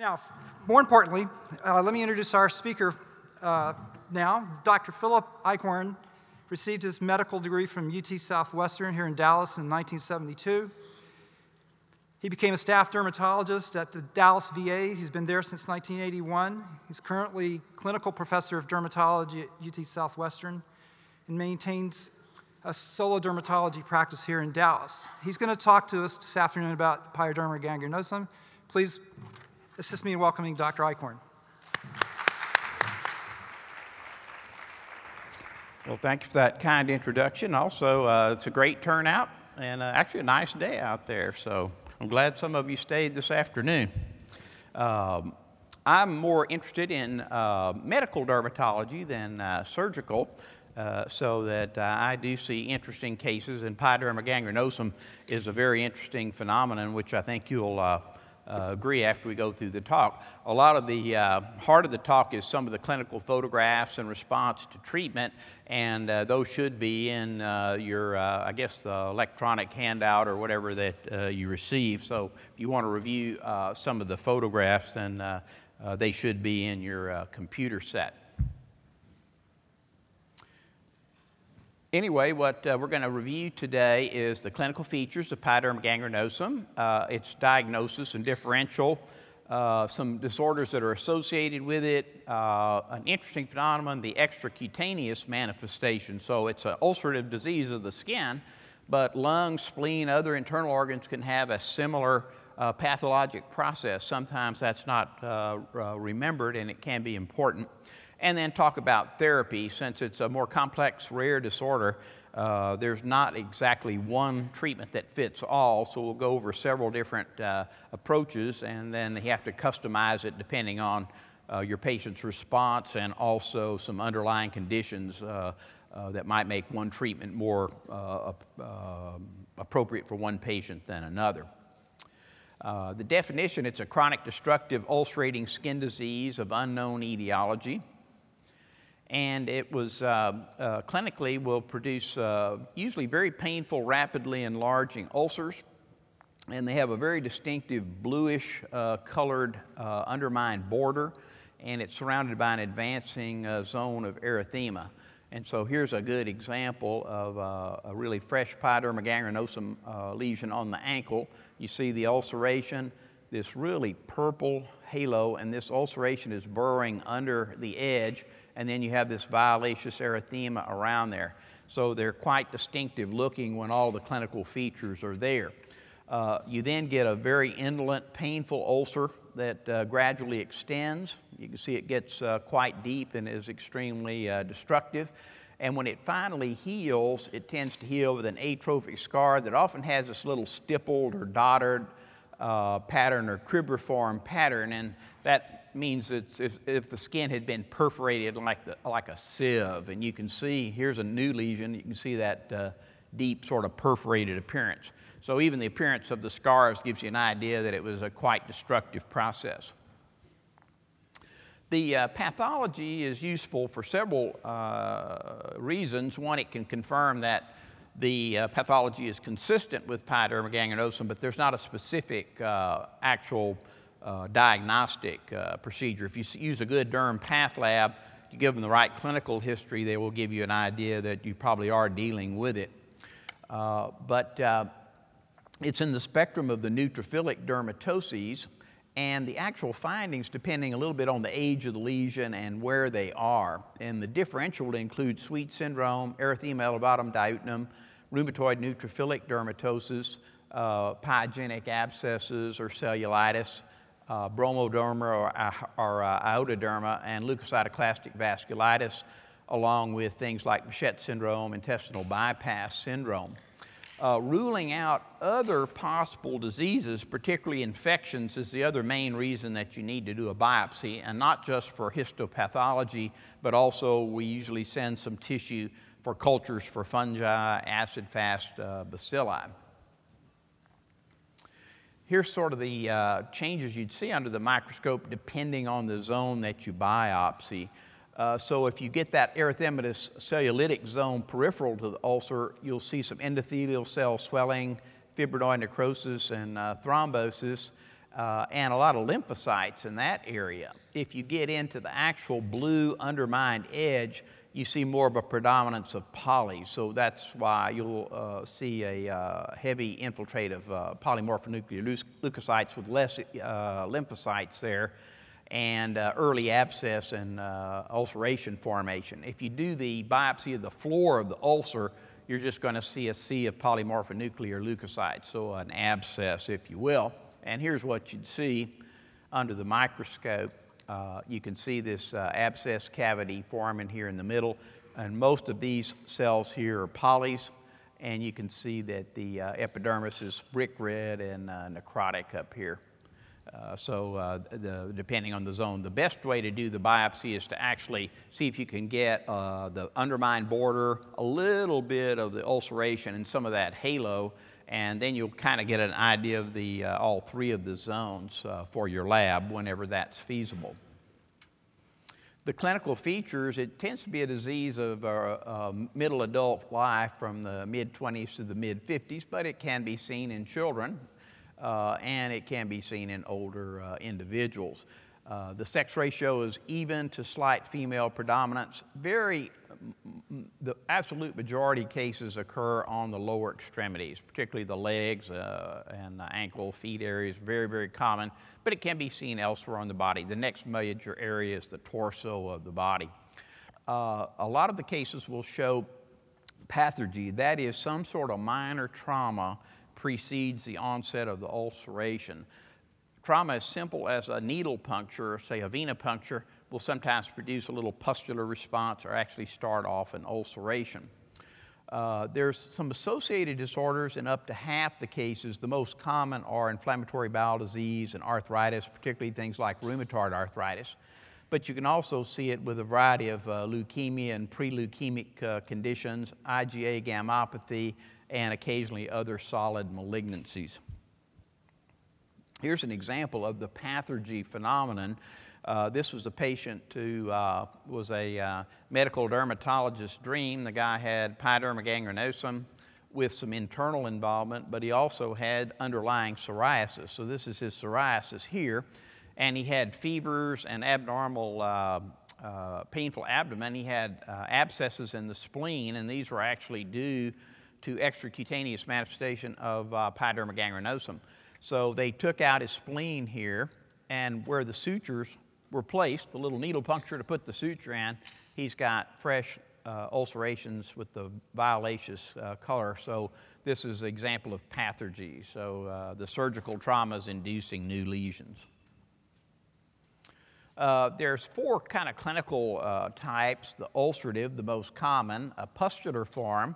Now, more importantly, uh, let me introduce our speaker uh, now. Dr. Phillip Eichhorn received his medical degree from UT Southwestern here in Dallas in 1972. He became a staff dermatologist at the Dallas VA. He's been there since 1981. He's currently clinical professor of dermatology at UT Southwestern and maintains a solo dermatology practice here in Dallas. He's going to talk to us this afternoon about pyoderma gangrenosum. Please assist me in welcoming Dr. Eichhorn. Well, thank you for that kind introduction. Also, uh, it's a great turnout and uh, actually a nice day out there. So I'm glad some of you stayed this afternoon. Um, I'm more interested in uh, medical dermatology than uh, surgical, uh, so that uh, I do see interesting cases, and pyoderma gangrenosum is a very interesting phenomenon, which I think you'll uh, uh, agree after we go through the talk. A lot of the uh, heart of the talk is some of the clinical photographs in response to treatment, and uh, those should be in uh, your, uh, I guess, electronic handout or whatever that uh, you receive. So if you want to review uh, some of the photographs, then they should be in your computer set. Anyway, what uh, we're going to review today is the clinical features of pyoderma gangrenosum, uh, its diagnosis and differential, uh, some disorders that are associated with it, uh, an interesting phenomenon, the extracutaneous manifestation. So it's an ulcerative disease of the skin, but lung, spleen, other internal organs can have a similar uh, pathologic process. Sometimes that's not uh, remembered and it can be important and then talk about therapy. Since it's a more complex, rare disorder, uh, there's not exactly one treatment that fits all, so we'll go over several different uh, approaches, and then you have to customize it depending on uh, your patient's response and also some underlying conditions uh, uh, that might make one treatment more uh, appropriate for one patient than another. the definition it's a chronic destructive ulcerating skin disease of unknown etiology and it was uh, uh, clinically will produce uh, usually very painful, rapidly enlarging ulcers, and they have a very distinctive bluish uh, colored uh, undermined border, and it's surrounded by an advancing uh, zone of erythema. And so here's a good example of a really fresh pyoderma gangrenosum lesion on the ankle. You see the ulceration, this really purple halo, and this ulceration is burrowing under the edge and then you have this violaceous erythema around there. So they're quite distinctive looking when all the clinical features are there. Uh, you then get a very indolent, painful ulcer that uh, gradually extends. You can see it gets uh, quite deep and is extremely uh, destructive. And when it finally heals, it tends to heal with an atrophic scar that often has this little stippled or dotted uh, pattern or cribriform pattern. And that means it's if, if the skin had been perforated like, the, like a sieve. And you can see, here's a new lesion, you can see that uh, deep sort of perforated appearance. So even the appearance of the scars gives you an idea that it was a quite destructive process. The uh, pathology is useful for several uh, reasons. One, it can confirm that the uh, pathology is consistent with pyoderma gangrenosum, but there's not a specific uh, actual uh, diagnostic uh, procedure. If you use a good derm path lab, you give them the right clinical history, they will give you an idea that you probably are dealing with it. Uh, but uh, it's in the spectrum of the neutrophilic dermatoses, and the actual findings depending a little bit on the age of the lesion and where they are. And the differential would include Sweet syndrome, erythema elevatum diutinum, rheumatoid neutrophilic dermatosis, uh, pyogenic abscesses or cellulitis, uh, bromoderma or, uh, or uh, iododerma and leukocytoclastic vasculitis, along with things like Behçet syndrome, intestinal bypass syndrome. Uh, ruling out other possible diseases, particularly infections, is the other main reason that you need to do a biopsy, and not just for histopathology, but also we usually send some tissue for cultures for fungi, acid fast uh, bacilli here's sort of the uh, changes you'd see under the microscope depending on the zone that you biopsy. Uh, so if you get that erythematous cellulitic zone peripheral to the ulcer, you'll see some endothelial cell swelling, fibrinoid necrosis, and uh, thrombosis. uh, and a lot of lymphocytes in that area. If you get into the actual blue undermined edge, you see more of a predominance of poly. So that's why you'll uh, see a uh, heavy infiltrate of uh, polymorphonuclear leukocytes with less uh, lymphocytes there and uh, early abscess and uh, ulceration formation. If you do the biopsy of the floor of the ulcer, you're just going to see a sea of polymorphonuclear leukocytes, so an abscess, if you will. And here's what you'd see under the microscope. Uh, you can see this uh, abscess cavity forming here in the middle, and most of these cells here are polys, and you can see that the uh, epidermis is brick red and uh, necrotic up here. Uh, so, the, depending on the zone, the best way to do the biopsy is to actually see if you can get the undermined border, a little bit of the ulceration, and some of that halo and then you'll kind of get an idea of the, uh, all three of the zones uh, for your lab whenever that's feasible. The clinical features, it tends to be a disease of uh, uh middle adult life from the mid 20s to the mid 50s, but it can be seen in children uh, and it can be seen in older uh, individuals. Uh, the sex ratio is even to slight female predominance. Very, the absolute majority cases occur on the lower extremities, particularly the legs uh, and the ankle, feet areas, very, very common, but it can be seen elsewhere on the body. The next major area is the torso of the body. Uh, a lot of the cases will show pathergy, that is, some sort of minor trauma precedes the onset of the ulceration. Trauma as simple as a needle puncture, say a venipuncture, will sometimes produce a little pustular response or actually start off an ulceration. Uh, there's some associated disorders in up to half the cases. The most common are inflammatory bowel disease and arthritis, particularly things like rheumatoid arthritis. But you can also see it with a variety of uh, leukemia and pre-leukemic uh, conditions, IgA gammopathy, and occasionally other solid malignancies. Here's an example of the pathergy phenomenon. Uh, this was a patient who uh, was a uh, medical dermatologist's dream. The guy had pyoderma gangrenosum with some internal involvement, but he also had underlying psoriasis. So this is his psoriasis here. And he had fevers and abnormal, uh, uh, painful abdomen. He had uh, abscesses in the spleen, and these were actually due to extracutaneous manifestation of pyoderma gangrenosum. So they took out his spleen here, and where the sutures were placed, the little needle puncture to put the suture in, he's got fresh uh, ulcerations with the violaceous uh, color. So this is an example of pathergy. So uh, the surgical trauma is inducing new lesions. Uh, there's four kind of clinical uh, types. The ulcerative, the most common, a pustular form,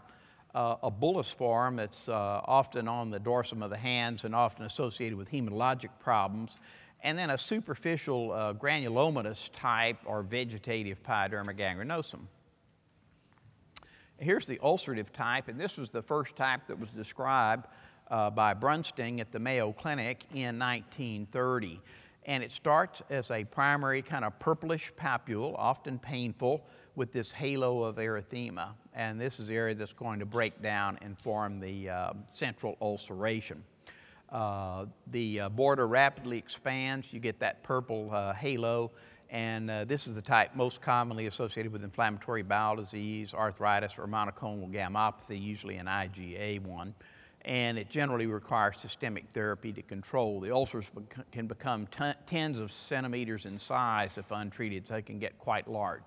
uh, a bullous form that's uh, often on the dorsum of the hands and often associated with hematologic problems, and then a superficial uh, granulomatous type or vegetative pyoderma gangrenosum. Here's the ulcerative type, and this was the first type that was described uh, by Brunsting at the Mayo Clinic in 1930. And it starts as a primary kind of purplish papule, often painful, with this halo of erythema. And this is the area that's going to break down and form the uh, central ulceration. Uh, the uh, border rapidly expands, you get that purple uh, halo, and uh, this is the type most commonly associated with inflammatory bowel disease, arthritis, or monoclonal gammopathy, usually an IgA one. And it generally requires systemic therapy to control. The ulcers can become tens of centimeters in size if untreated, so they can get quite large.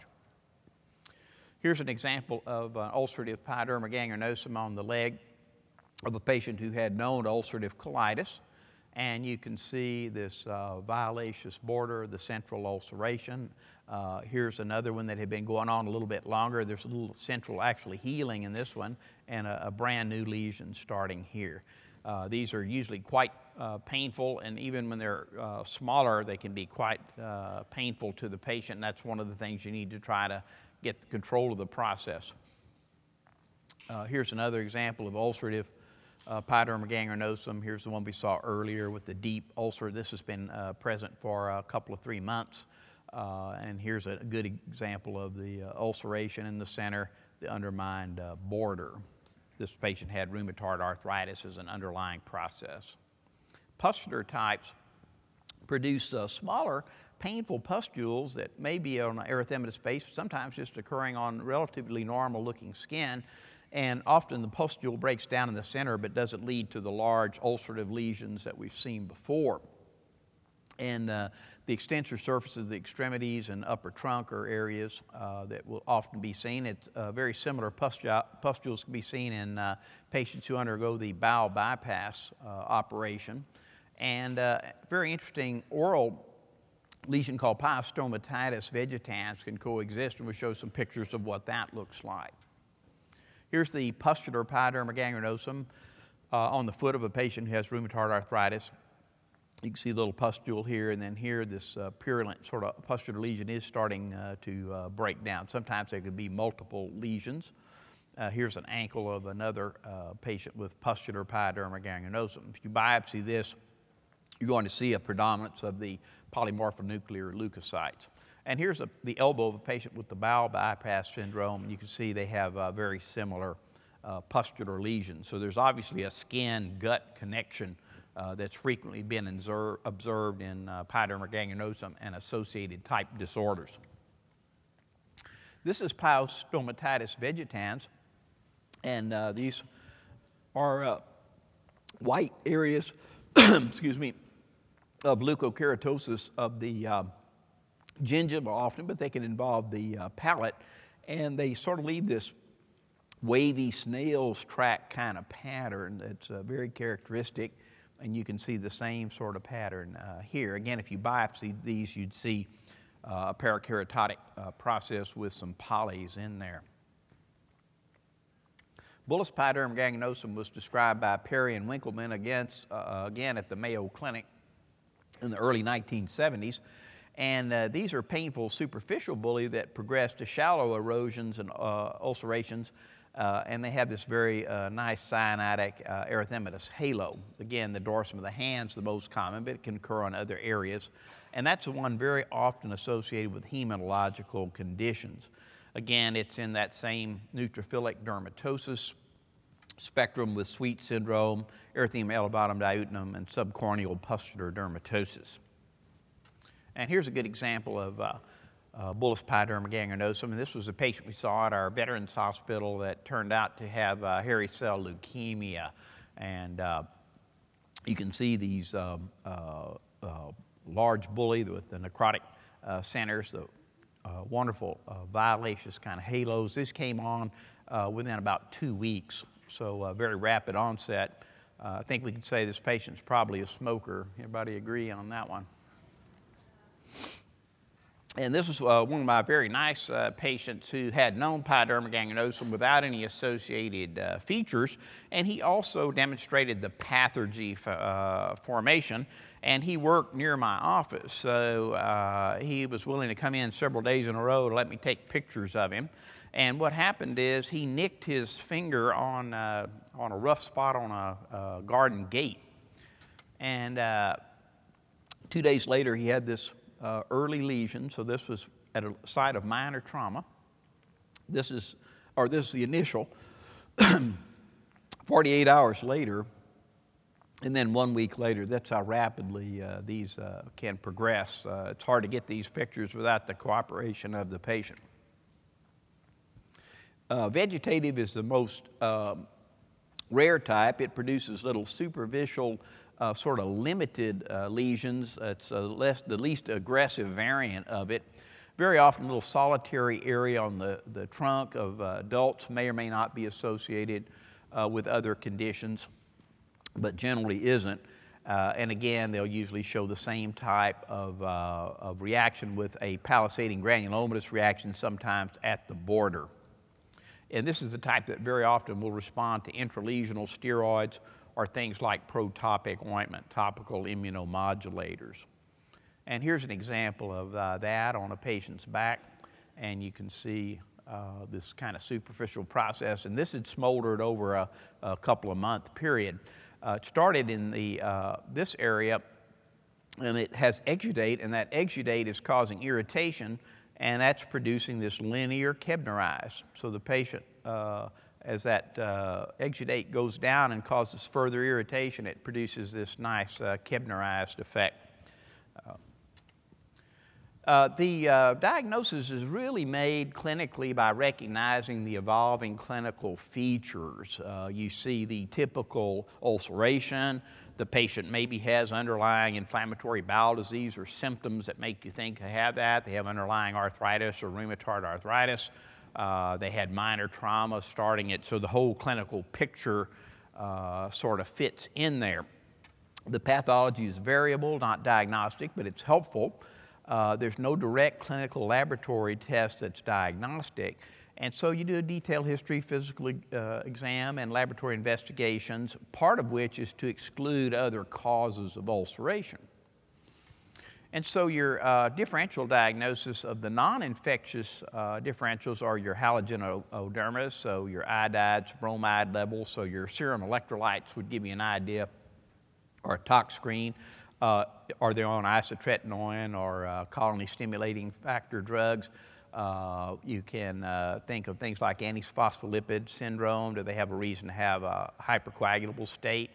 Here's an example of uh, ulcerative pyoderma gangrenosum on the leg of a patient who had known ulcerative colitis. And you can see this uh, violaceous border, the central ulceration. Uh, here's another one that had been going on a little bit longer. There's a little central actually healing in this one, and a, a brand new lesion starting here. Uh, these are usually quite uh, painful, and even when they're uh, smaller, they can be quite uh, painful to the patient. And that's one of the things you need to try to get the control of the process. Uh, here's another example of ulcerative uh, pyoderma gangrenosum. Here's the one we saw earlier with the deep ulcer. This has been uh, present for a couple of three months. Uh, and here's a good example of the uh, ulceration in the center, the undermined uh, border. This patient had rheumatoid arthritis as an underlying process. Pustular types produce uh, smaller, painful pustules that may be on erythematous base, sometimes just occurring on relatively normal looking skin. And often the pustule breaks down in the center but doesn't lead to the large ulcerative lesions that we've seen before. And uh, the extensor surfaces of the extremities and upper trunk are areas uh, that will often be seen. It's uh, very similar pustules can be seen in uh, patients who undergo the bowel bypass uh, operation. And uh, very interesting oral lesion called pyostomatitis vegetans can coexist, and we'll show some pictures of what that looks like. Here's the pustular pyoderma gangrenosum uh, on the foot of a patient who has rheumatoid arthritis. You can see a little pustule here, and then here this uh, purulent sort of pustular lesion is starting uh, to uh, break down. Sometimes there could be multiple lesions. Uh, here's an ankle of another patient with pustular pyoderma gangrenosum. If you biopsy this, you're going to see a predominance of the polymorphonuclear leukocytes. And here's a, the elbow of a patient with the bowel bypass syndrome, you can see they have a very similar uh, pustular lesions. So there's obviously a skin-gut connection uh, that's frequently been observed in uh, pyoderma gangrenosum and associated type disorders. This is Pyostomatitis vegetans, and uh, these are uh, white areas, excuse me, of leukokeratosis of the um, gingiva often, but they can involve the uh, palate, and they sort of leave this wavy snail's track kind of pattern that's uh, very characteristic, and you can see the same sort of pattern uh, here. Again, if you biopsy these, you'd see uh, a parakeratotic uh, process with some polys in there. Bullous pyoderma gangrenosum was described by Perry and Winkelmann against, uh, again at the Mayo Clinic in the early 1970s. And uh, these are painful superficial bullae that progress to shallow erosions and uh, ulcerations. Uh, and they have this very uh, nice cyanotic uh, erythematous halo. Again, the dorsum of the hand's the most common, but it can occur on other areas. And that's the one very often associated with hematological conditions. Again, it's in that same neutrophilic dermatosis spectrum with Sweet syndrome, erythema elevatum diutinum, and subcorneal pustular dermatosis. And here's a good example of uh, uh, bullous pyoderma gangrenosum. And this was a patient we saw at our Veterans Hospital that turned out to have uh, hairy cell leukemia. And uh, you can see these um, uh, uh, large bullae with the necrotic centers, the wonderful violaceous kind of halos. This came on within about two weeks, so very rapid onset. I think we can say this patient's probably a smoker. Everybody agree on that one? And this was uh, one of my very nice uh, patients who had known pyoderma gangrenosum without any associated uh, features. And he also demonstrated the pathergy uh, formation. And he worked near my office. So uh, he was willing to come in several days in a row to let me take pictures of him. And what happened is he nicked his finger on, uh, on a rough spot on a, a garden gate. And two days later, he had this uh, early lesion, so this was at a site of minor trauma. This is, or this is the initial. 48 hours later, and then one week later, that's how rapidly uh, these uh, can progress. Uh, it's hard to get these pictures without the cooperation of the patient. Uh, vegetative is the most um, rare type. It produces little superficial uh, sort of limited uh, lesions. It's less, the least aggressive variant of it. Very often, a little solitary area on the, the trunk of adults may or may not be associated with other conditions, but generally isn't. Uh, and again, they'll usually show the same type of, uh, of reaction with a palisading granulomatous reaction, sometimes at the border. And this is the type that very often will respond to intralesional steroids or things like protopic ointment, topical immunomodulators. And here's an example of uh, that on a patient's back, and you can see uh, this kind of superficial process. And this had smoldered over a, a couple of month period. Uh, started in the, uh, this area, and it has exudate, and that exudate is causing irritation, and that's producing this linear Koebnerize. So the patient uh, as that uh, exudate goes down and causes further irritation, it produces this nice uh, Koebnerized effect. Uh, the uh, diagnosis is really made clinically by recognizing the evolving clinical features. Uh, you see the typical ulceration. The patient maybe has underlying inflammatory bowel disease or symptoms that make you think they have that. They have underlying arthritis or rheumatoid arthritis. Uh, they had minor trauma starting it, so the whole clinical picture uh, sort of fits in there. The pathology is variable, not diagnostic, but it's helpful. Uh, there's no direct clinical laboratory test that's diagnostic. And so you do a detailed history, physical uh, exam, and laboratory investigations, part of which is to exclude other causes of ulceration. And so your uh, differential diagnosis of the non-infectious uh, differentials are your halogenodermas, so your iodides, bromide levels, so your serum electrolytes would give you an idea, or a tox screen. Uh, are they on isotretinoin or uh, colony stimulating factor drugs? Uh, you can uh, think of things like antiphospholipid syndrome. Do they have a reason to have a hypercoagulable state?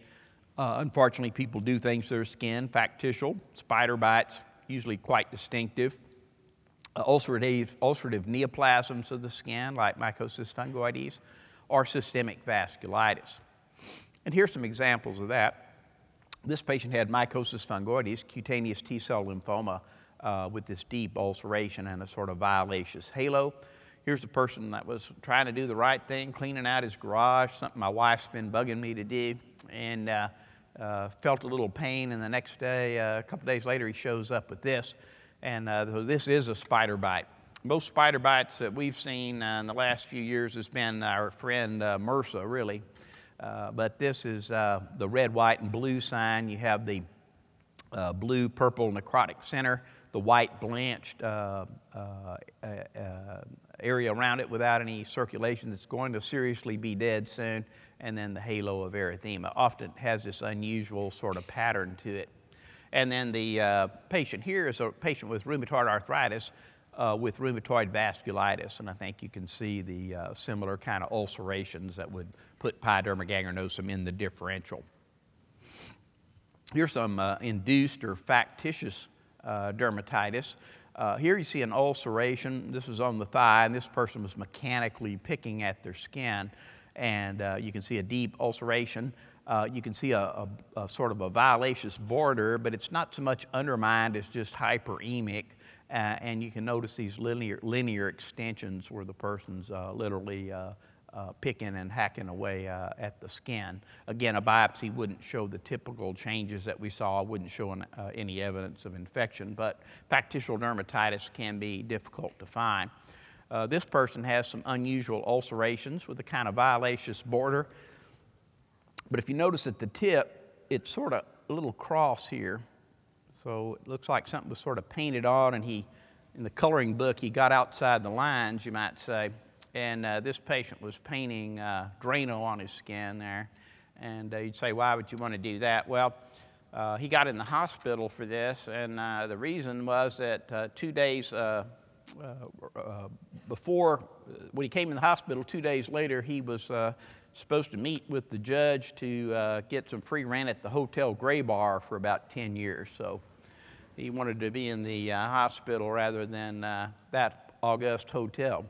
Uh, unfortunately, people do things to their skin, factitial, spider bites, usually quite distinctive. Uh, ulcerative, ulcerative neoplasms of the skin, like mycosis fungoides, or systemic vasculitis. And here's some examples of that. This patient had mycosis fungoides, cutaneous T cell lymphoma, uh, with this deep ulceration and a sort of violaceous halo. Here's a person that was trying to do the right thing, cleaning out his garage, something my wife's been bugging me to do, and uh, uh, felt a little pain. And the next day, uh, a couple days later, he shows up with this. And uh, this is a spider bite. Most spider bites that we've seen uh, in the last few years has been our friend MRSA, really. Uh, but this is uh, the red, white, and blue sign. You have the uh, blue, purple necrotic center, the white blanched uh, uh, area around it without any circulation that's going to seriously be dead soon, and then the halo of erythema. Often has this unusual sort of pattern to it. And then the patient here is a patient with rheumatoid arthritis uh, with rheumatoid vasculitis, and I think you can see the uh, similar kind of ulcerations that would put pyoderma gangrenosum in the differential. Here's some uh, induced or factitious uh, dermatitis. Uh, here you see an ulceration. This was on the thigh, and this person was mechanically picking at their skin, and uh, you can see a deep ulceration. you can see a, a, a, sort of a violaceous border, but it's not so much undermined as just hyperemic. Uh, and you can notice these linear, linear extensions where the person's uh, literally uh, uh picking and hacking away uh, at the skin. Again, a biopsy wouldn't show the typical changes that we saw, wouldn't show an, uh, any evidence of infection, but factitial dermatitis can be difficult to find. this person has some unusual ulcerations with a kind of violaceous border. But if you notice at the tip, it's sort of a little cross here so it looks like something was sort of painted on, and he, in the coloring book, he got outside the lines, you might say. And uh, this patient was painting uh, Drano on his skin there. And uh, you'd say, why would you want to do that? Well, uh, he got in the hospital for this, and uh, the reason was that uh, two days before, when he came in the hospital, two days later, he was supposed to meet with the judge to get some free rent at the Hotel Graybar for about 10 years. So he wanted to be in the uh, hospital rather than uh, that august hotel.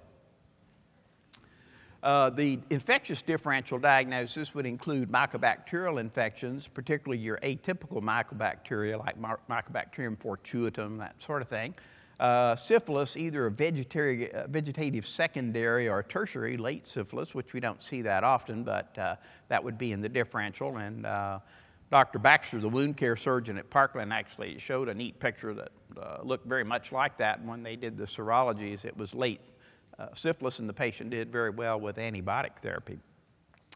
Uh, the infectious differential diagnosis would include mycobacterial infections, particularly your atypical mycobacteria like Mycobacterium fortuitum, that sort of thing. Uh, syphilis, either a uh, vegetative secondary or tertiary late syphilis, which we don't see that often, but uh, that would be in the differential. And uh, Dr. Baxter, the wound care surgeon at Parkland, actually showed a neat picture that uh, looked very much like that. When they did the serologies, it was late uh, syphilis, and the patient did very well with antibiotic therapy.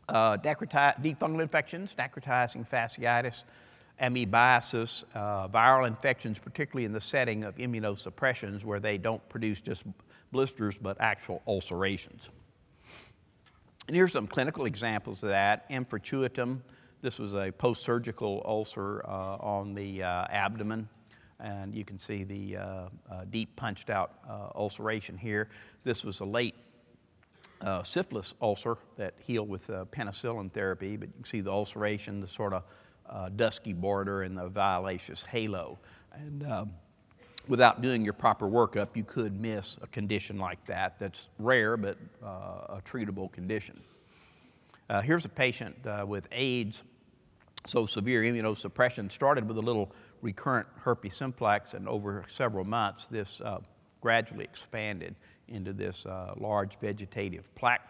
Uh, deep fungal infections, necrotizing fasciitis, amoebiasis, uh, viral infections, particularly in the setting of immunosuppressions where they don't produce just blisters but actual ulcerations. And here's some clinical examples of that. M. this was a post surgical ulcer uh, on the uh, abdomen, and you can see the uh, uh deep punched out uh, ulceration here. This was a late syphilis ulcer that healed with penicillin therapy, but you can see the ulceration, the sort of dusky border, and the violaceous halo. And without doing your proper workup, you could miss a condition like that that's rare but a treatable condition. Uh, here's a patient uh, with AIDS, so severe immunosuppression, started with a little recurrent herpes simplex, and over several months, this uh, gradually expanded into this uh, large vegetative plaque.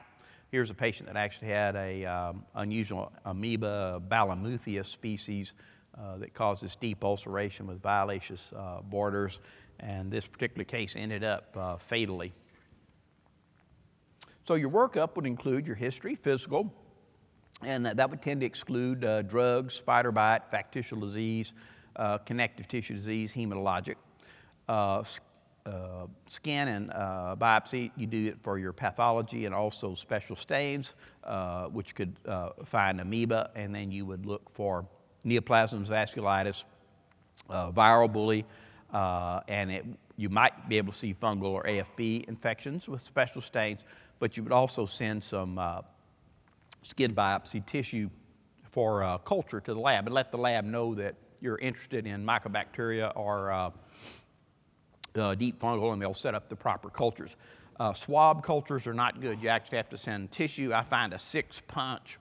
Here's a patient that actually had a um, unusual amoeba balamuthia species uh, that causes deep ulceration with violaceous uh, borders, and this particular case ended up fatally. So your workup would include your history, physical, and that would tend to exclude uh, drugs, spider bite, factitious disease, uh, connective tissue disease, hematologic. Uh, uh, scan and uh, biopsy, you do it for your pathology and also special stains, uh, which could find amoeba, and then you would look for neoplasms, vasculitis, viral bullae, and it, you might be able to see fungal or AFB infections with special stains, but you would also send some skin biopsy tissue for culture to the lab and let the lab know that you're interested in mycobacteria or uh, deep fungal and they'll set up the proper cultures. Uh, swab cultures are not good. You actually have to send tissue. I find a six punch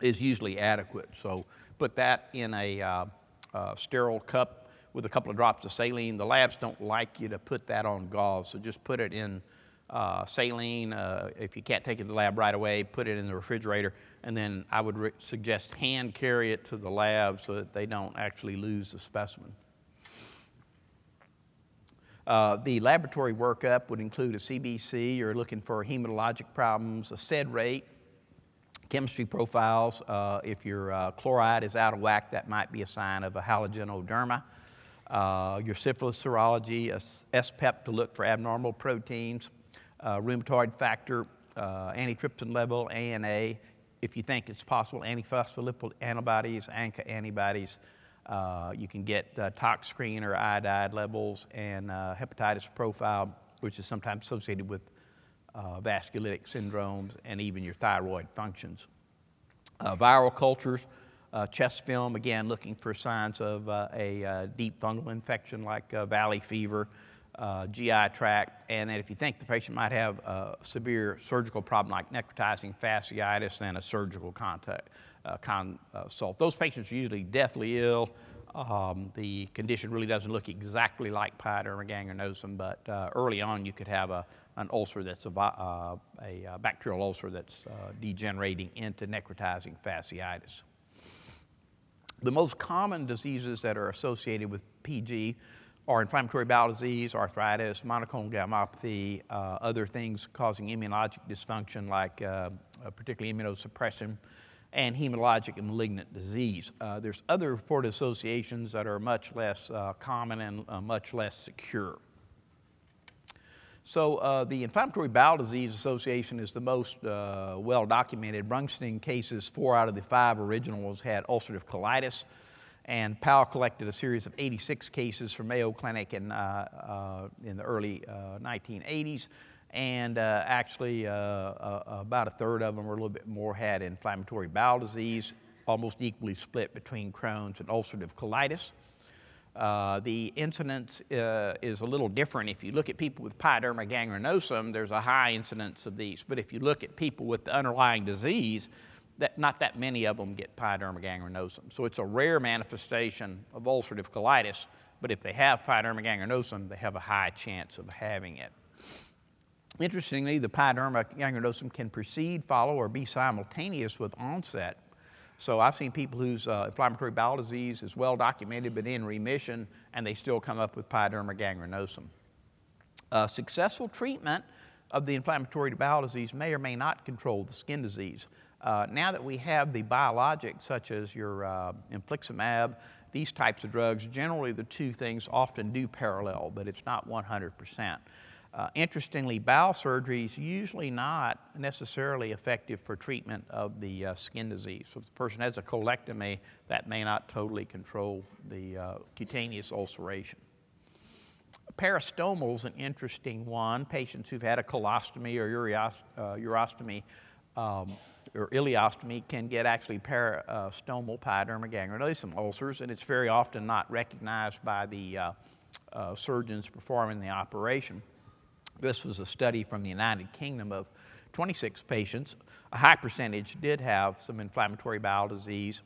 is usually adequate. So put that in a uh, uh, sterile cup with a couple of drops of saline. The labs don't like you to put that on gauze, so just put it in uh, saline. Uh, if you can't take it to the lab right away, put it in the refrigerator, and then I would re- suggest hand carry it to the lab so that they don't actually lose the specimen. Uh, the laboratory workup would include a CBC, you're looking for hematologic problems, a SED rate, chemistry profiles. Uh, if your uh, chloride is out of whack, that might be a sign of a halogenoderma. Uh, your syphilis serology, a SPEP to look for abnormal proteins, uh, rheumatoid factor, uh, antitrypsin level, ANA. If you think it's possible, antiphospholipid antibodies, ANCA antibodies. Uh, you can get uh, tox screen or iodide levels and uh, hepatitis profile, which is sometimes associated with uh, vasculitic syndromes and even your thyroid functions. Uh, viral cultures, uh, chest film, again, looking for signs of a deep fungal infection like valley fever, GI tract, and that if you think the patient might have a severe surgical problem like necrotizing fasciitis, then a surgical contact uh, consult. Those patients are usually deathly ill. Um, the condition really doesn't look exactly like pyoderma gangrenosum, but uh, early on you could have a, an ulcer that's a, uh, a, uh, bacterial ulcer that's uh, degenerating into necrotizing fasciitis. The most common diseases that are associated with PG are inflammatory bowel disease, arthritis, monoclonal gammopathy, uh, other things causing immunologic dysfunction like uh, particularly immunosuppression, and hematologic and malignant disease. Uh, there's other reported associations that are much less uh, common and uh, much less secure. So uh, the Inflammatory Bowel Disease Association is the most uh, well documented. Brunsting cases, four out of the five originals had ulcerative colitis, and Powell collected a series of 86 cases from Mayo Clinic in, uh, in the early 1980s and uh, actually uh, uh, about a third of them or a little bit more had inflammatory bowel disease, almost equally split between Crohn's and ulcerative colitis. Uh, the incidence uh, is a little different. If you look at people with pyoderma gangrenosum, there's a high incidence of these. But if you look at people with the underlying disease, that not that many of them get pyoderma gangrenosum. So it's a rare manifestation of ulcerative colitis, but if they have pyoderma gangrenosum, they have a high chance of having it. Interestingly, the pyoderma gangrenosum can precede, follow, or be simultaneous with onset. So I've seen people whose uh, inflammatory bowel disease is well documented but in remission, and they still come up with pyoderma gangrenosum. Uh, successful treatment of the inflammatory bowel disease may or may not control the skin disease. Uh, now that we have the biologics, such as your uh, infliximab, these types of drugs, generally the two things often do parallel, but it's not 100 percent. Uh, interestingly, bowel surgery is usually not necessarily effective for treatment of the uh, skin disease. So if the person has a colectomy, that may not totally control the uh, cutaneous ulceration. Peristomal is an interesting one. Patients who've had a colostomy or uh, urostomy um, or ileostomy can get actually peristomal pyoderma gangrenosum ulcers, and it's very often not recognized by the uh, uh, surgeons performing the operation. This was a study from the United Kingdom of 26 patients. A high percentage did have some inflammatory bowel disease,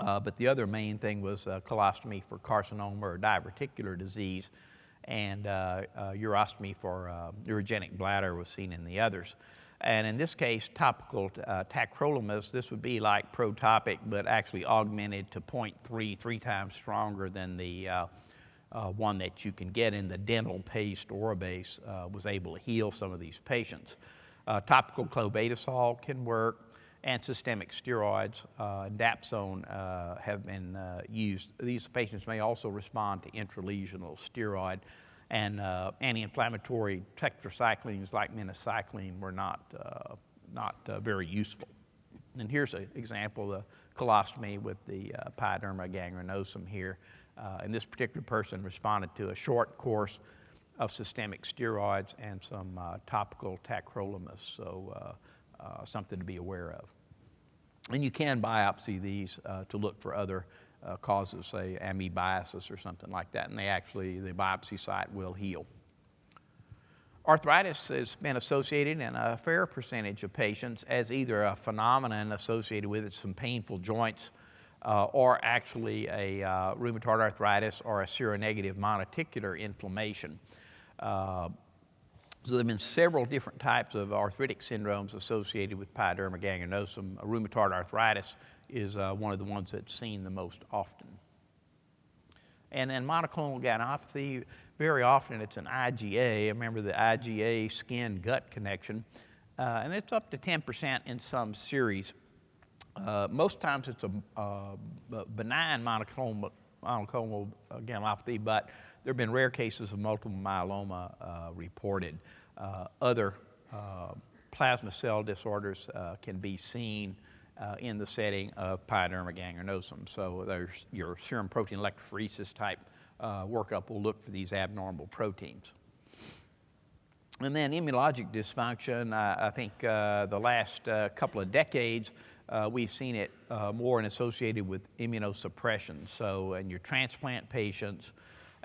uh, but the other main thing was uh, colostomy for carcinoma or diverticular disease, and uh, uh urostomy for neurogenic bladder was seen in the others. And in this case, topical uh, tacrolimus, this would be like protopic, but actually augmented to 0.3, three times stronger than the uh, uh, one that you can get in the dental paste Orabase, uh, was able to heal some of these patients. Uh, topical clobetasol can work, and systemic steroids, uh, dapsone, have been used. These patients may also respond to intralesional steroid and uh, anti-inflammatory tetracyclines like minocycline were not, uh, not uh, very useful. And here's an example the colostomy with the uh, pyoderma gangrenosum here. Uh, and this particular person responded to a short course of systemic steroids and some uh, topical tacrolimus, so something to be aware of. And you can biopsy these to look for other uh, causes, say, amoebiasis or something like that, and they actually, the biopsy site will heal. Arthritis has been associated in a fair percentage of patients as either a phenomenon associated with some painful joints uh, or actually a uh, rheumatoid arthritis or a seronegative monarticular inflammation. Uh, so there have been several different types of arthritic syndromes associated with pyoderma gangrenosum. Rheumatoid arthritis is uh, one of the ones that's seen the most often. And then monoclonal gammopathy, very often it's an IgA. Remember the IgA skin gut connection. Uh, and it's up to 10% in some series. Uh, most times it's a uh, benign monoclonal, monoclonal gammopathy, but there have been rare cases of multiple myeloma uh, reported. Uh, other plasma cell disorders can be seen uh, in the setting of pyoderma gangrenosum. So there's your serum protein electrophoresis type uh, workup will look for these abnormal proteins. And then immunologic dysfunction, uh, I think uh, the last uh, couple of decades, uh, we've seen it more and associated with immunosuppression. So in your transplant patients,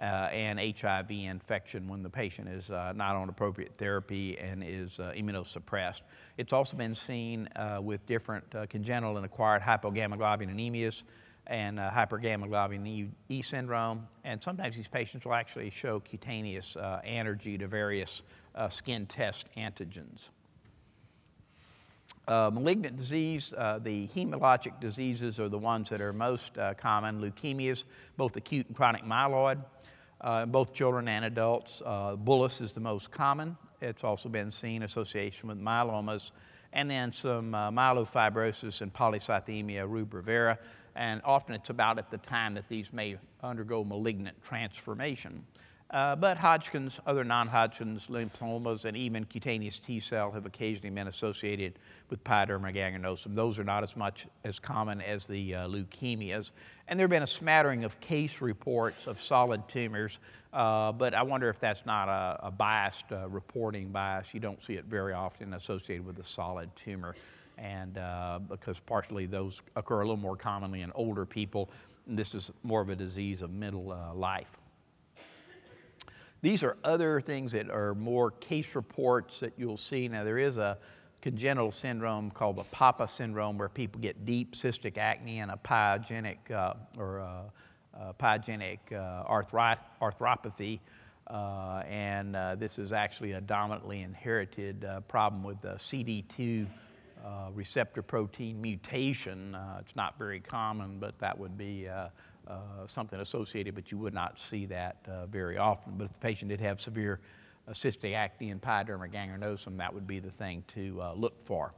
uh, and HIV infection when the patient is uh, not on appropriate therapy and is uh, immunosuppressed. It's also been seen uh, with different uh, congenital and acquired hypogammaglobulinemias and uh, E syndrome. And sometimes these patients will actually show cutaneous allergy to various skin test antigens. Uh, malignant disease, uh, the hematologic diseases are the ones that are most uh, common. Leukemias, both acute and chronic myeloid, uh, both children and adults. Uh, bullous is the most common. It's also been seen association with myelomas, and then some uh, myelofibrosis and polycythemia rubra vera. And often it's about at the time that these may undergo malignant transformation. Uh, but Hodgkin's, other non-Hodgkin's lymphomas, and even cutaneous T cell have occasionally been associated with pyoderma gangrenosum. Those are not as much as common as the uh, leukemias. And there have been a smattering of case reports of solid tumors, uh, but I wonder if that's not a, a biased uh, reporting bias. You don't see it very often associated with a solid tumor, and uh, because partially those occur a little more commonly in older people. This is more of a disease of middle uh, life. These are other things that are more case reports that you'll see. Now, there is a congenital syndrome called the PAPA syndrome where people get deep cystic acne and a pyogenic uh, or uh, uh, pyogenic uh, arthropathy. Uh, and uh, this is actually a dominantly inherited problem with the CD2 receptor protein mutation. it's not very common, but that would be uh, something associated, but you would not see that uh, very often. But if the patient did have severe uh, cystic acne and pyoderma gangrenosum, that would be the thing to uh, look for.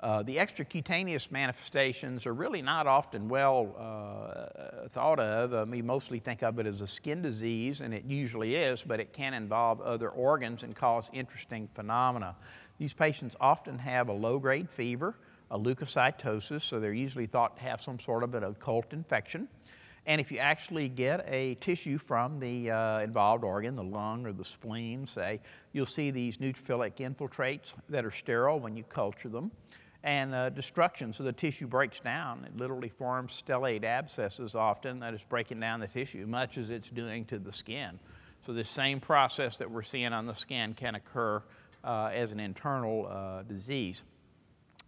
Uh, the extracutaneous manifestations are really not often well uh, thought of. We mostly think of it as a skin disease, and it usually is, but it can involve other organs and cause interesting phenomena. These patients often have a low grade fever, a leukocytosis, so they're usually thought to have some sort of an occult infection. And if you actually get a tissue from the uh, involved organ, the lung or the spleen, say, you'll see these neutrophilic infiltrates that are sterile when you culture them. and uh, destruction. So the tissue breaks down. It literally forms stellate abscesses often that is breaking down the tissue, much as it's doing to the skin. So the same process that we're seeing on the skin can occur uh, as an internal uh, disease.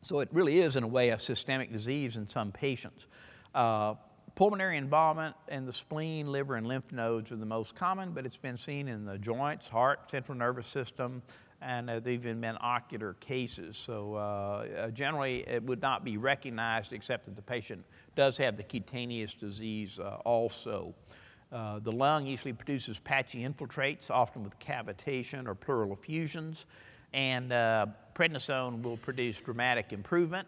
So it really is, in a way, a systemic disease in some patients. Uh, pulmonary involvement in the spleen, liver, and lymph nodes are the most common, but it's been seen in the joints, heart, central nervous system, and uh, they've even been ocular cases. So uh, generally, it would not be recognized except that the patient does have the cutaneous disease uh, also. Uh, the lung usually produces patchy infiltrates, often with cavitation or pleural effusions, and uh, prednisone will produce dramatic improvement.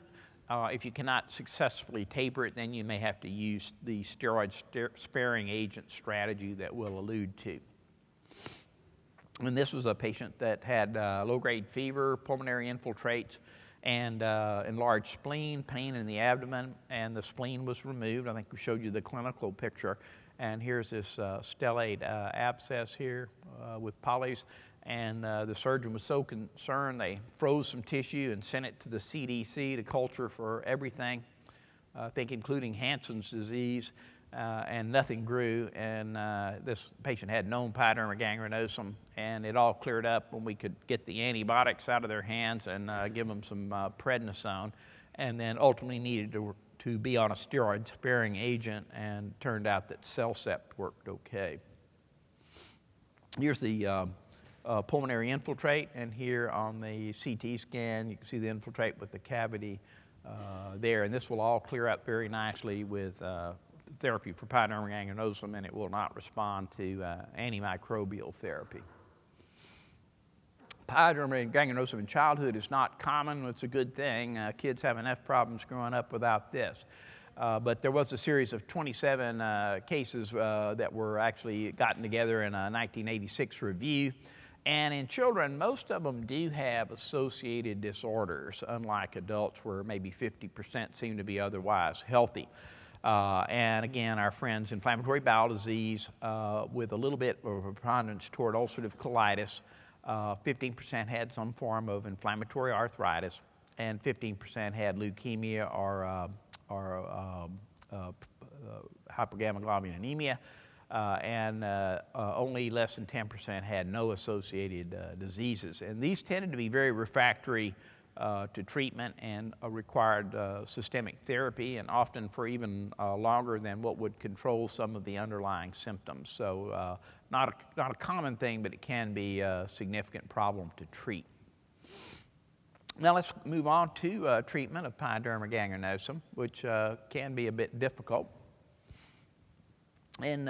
if you cannot successfully taper it, then you may have to use the steroid sparing agent strategy that we'll allude to. And this was a patient that had uh, low grade fever, pulmonary infiltrates, and uh, enlarged spleen, pain in the abdomen, and the spleen was removed. I think we showed you the clinical picture. And here's this uh, stellate uh, abscess here uh, with polys. And uh, the surgeon was so concerned, they froze some tissue and sent it to the CDC to culture for everything, I think including Hansen's disease uh, and nothing grew. And uh, this patient had known pyoderma gangrenosum, and it all cleared up when we could get the antibiotics out of their hands and uh, give them some prednisone, and then ultimately needed to, to be on a steroid sparing agent, and turned out that CellCept worked okay. Here's the um, uh, pulmonary infiltrate, and here on the CT scan, you can see the infiltrate with the cavity. Uh, there, and this will all clear up very nicely with uh, therapy for pyoderma gangrenosum, and it will not respond to uh, antimicrobial therapy. Pyoderma gangrenosum in childhood is not common. It's a good thing. Uh, kids have enough problems growing up without this. Uh, but there was a series of 27 uh, cases uh, that were actually gotten together in a 1986 review. And in children, most of them do have associated disorders, unlike adults, where maybe 50% seem to be otherwise healthy. Uh, and again, our friends, inflammatory bowel disease uh, with a little bit of a preponderance toward ulcerative colitis. 15% uh, had some form of inflammatory arthritis, and 15% had leukemia or, uh, or um, uh, hypogammaglobulinemia. Uh, and uh, uh, only less than 10% had no associated diseases. And these tended to be very refractory uh, to treatment and required uh, systemic therapy, and often for even uh, longer than what would control some of the underlying symptoms. So, uh, not, a, not a common thing, but it can be a significant problem to treat. Now, let's move on to uh, treatment of pyoderma gangrenosum, which uh, can be a bit difficult. And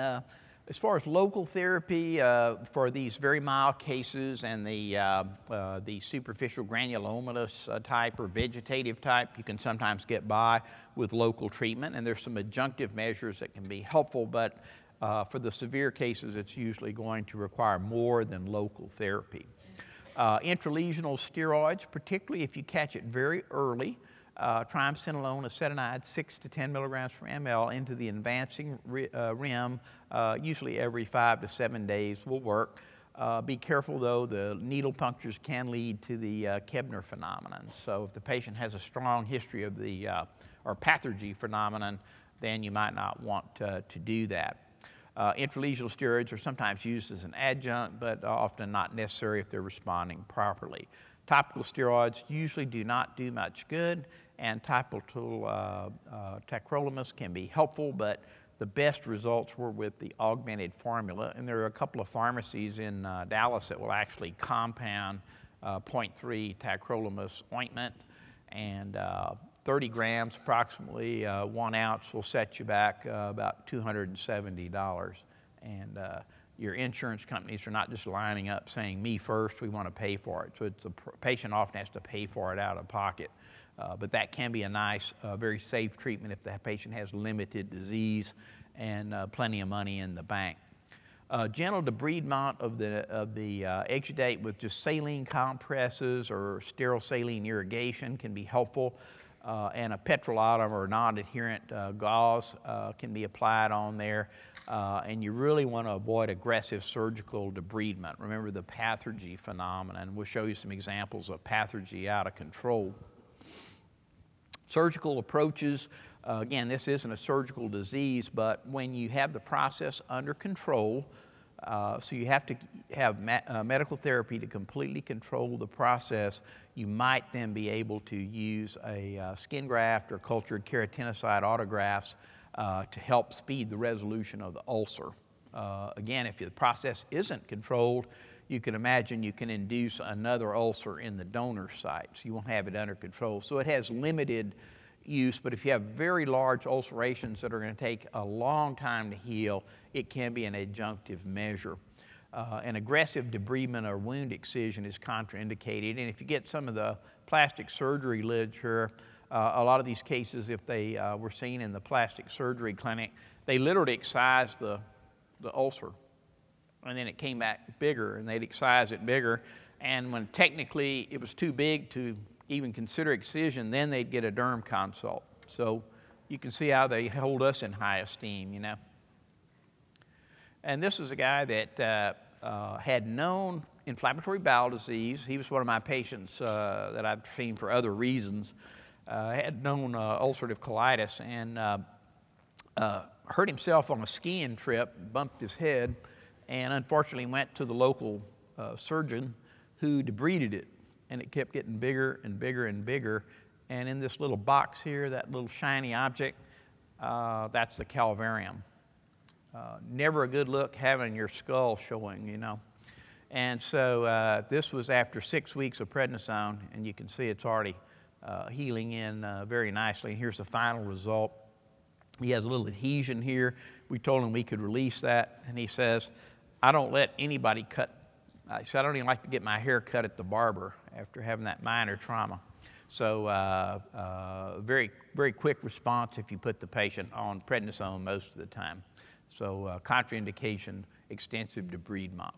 as far as local therapy uh, for these very mild cases and the, uh, uh, the superficial granulomatous uh, type or vegetative type, you can sometimes get by with local treatment, and there's some adjunctive measures that can be helpful, but uh, for the severe cases, it's usually going to require more than local therapy. Uh, intralesional steroids, particularly if you catch it very early, uh, triamcinolone acetonide, 6 to 10 milligrams per ml into the advancing uh, rim, uh, usually every five to seven days will work. Uh, be careful though, the needle punctures can lead to the uh, Koebner phenomenon. So if the patient has a strong history of the, uh, or pathergy phenomenon, then you might not want to do that. Uh, intralesional steroids are sometimes used as an adjunct, but often not necessary if they're responding properly. Topical steroids usually do not do much good, and topical uh, uh, tacrolimus can be helpful, but the best results were with the augmented formula. And there are a couple of pharmacies in uh, Dallas that will actually compound uh, 0.3 tacrolimus ointment, and uh, 30 grams, approximately uh, one ounce, will set you back about $270. And your insurance companies are not just lining up saying, me first, we want to pay for it. So the patient often has to pay for it out of pocket. Uh, but that can be a nice, uh, very safe treatment if the patient has limited disease and uh, plenty of money in the bank. Uh, gentle debridement of the, of the uh, exudate with just saline compresses or sterile saline irrigation can be helpful. Uh, and a petrolatum or non-adherent gauze can be applied on there. And you really want to avoid aggressive surgical debridement. Remember the pathergy phenomenon. We'll show you some examples of pathergy out of control. Surgical approaches, uh, again, this isn't a surgical disease, but when you have the process under control, uh, so you have to have uh, medical therapy to completely control the process. You might then be able to use a uh, skin graft or cultured keratinocyte autografts uh, to help speed the resolution of the ulcer. Uh, again, if the process isn't controlled, you can imagine you can induce another ulcer in the donor site. So you won't have it under control. So it has limited use, but if you have very large ulcerations that are going to take a long time to heal, it can be an adjunctive measure. Uh, an aggressive debridement or wound excision is contraindicated, and if you get some of the plastic surgery literature, uh, a lot of these cases, if they uh, were seen in the plastic surgery clinic, they literally excised the, the ulcer, and then it came back bigger, and they'd excise it bigger, and when technically it was too big to even consider excision, then they'd get a derm consult. So you can see how they hold us in high esteem, you know. And this is a guy that uh, uh, had known inflammatory bowel disease. He was one of my patients uh, that I've seen for other reasons. Uh, had known uh, ulcerative colitis and uh, hurt himself on a skiing trip, bumped his head, and unfortunately went to the local surgeon who debrided it and it kept getting bigger and bigger and bigger. And in this little box here, that little shiny object, uh, that's the calvarium. Uh, never a good look having your skull showing, you know. And so uh, this was after six weeks of prednisone, and you can see it's already uh, healing in uh, very nicely. And here's the final result. He has a little adhesion here. We told him we could release that, and he says, I don't let anybody cut I said, I don't even like to get my hair cut at the barber after having that minor trauma. So, uh, uh, very, very quick response if you put the patient on prednisone most of the time. So, uh, contraindication, extensive debridement.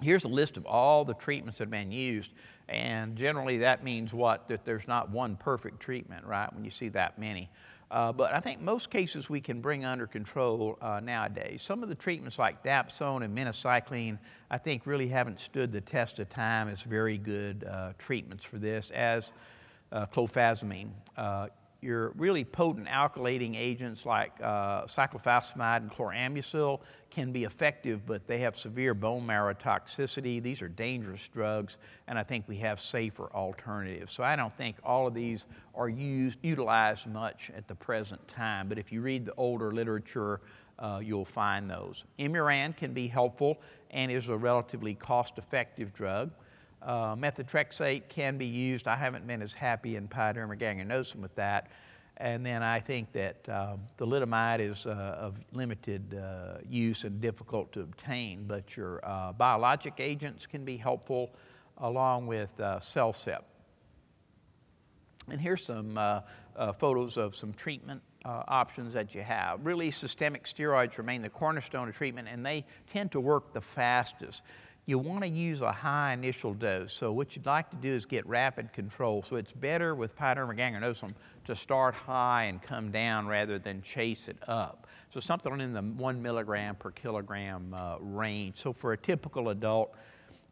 Here's a list of all the treatments that have been used, and generally that means what? That there's not one perfect treatment, right, when you see that many. Uh, but I think most cases we can bring under control uh, nowadays. Some of the treatments like dapsone and minocycline, I think really haven't stood the test of time as very good uh, treatments for this, as uh, clofazimine. Your really potent alkylating agents like uh, cyclophosphamide and chlorambucil can be effective, but they have severe bone marrow toxicity. These are dangerous drugs, and I think we have safer alternatives. So I don't think all of these are used, utilized much at the present time, but if you read the older literature, uh, you'll find those. Imuran can be helpful and is a relatively cost-effective drug. Uh, methotrexate can be used. I haven't been as happy in pyoderma gangrenosum with that. And then I think that um, thalidomide is uh, of limited uh, use and difficult to obtain, but your uh, biologic agents can be helpful along with uh, CellCept. And here's some uh, photos of some treatment options that you have. Really, systemic steroids remain the cornerstone of treatment, and they tend to work the fastest you want to use a high initial dose. So what you'd like to do is get rapid control. So it's better with pyoderma gangrenosum to start high and come down rather than chase it up. So something in the one milligram per kilogram uh, range. So for a typical adult,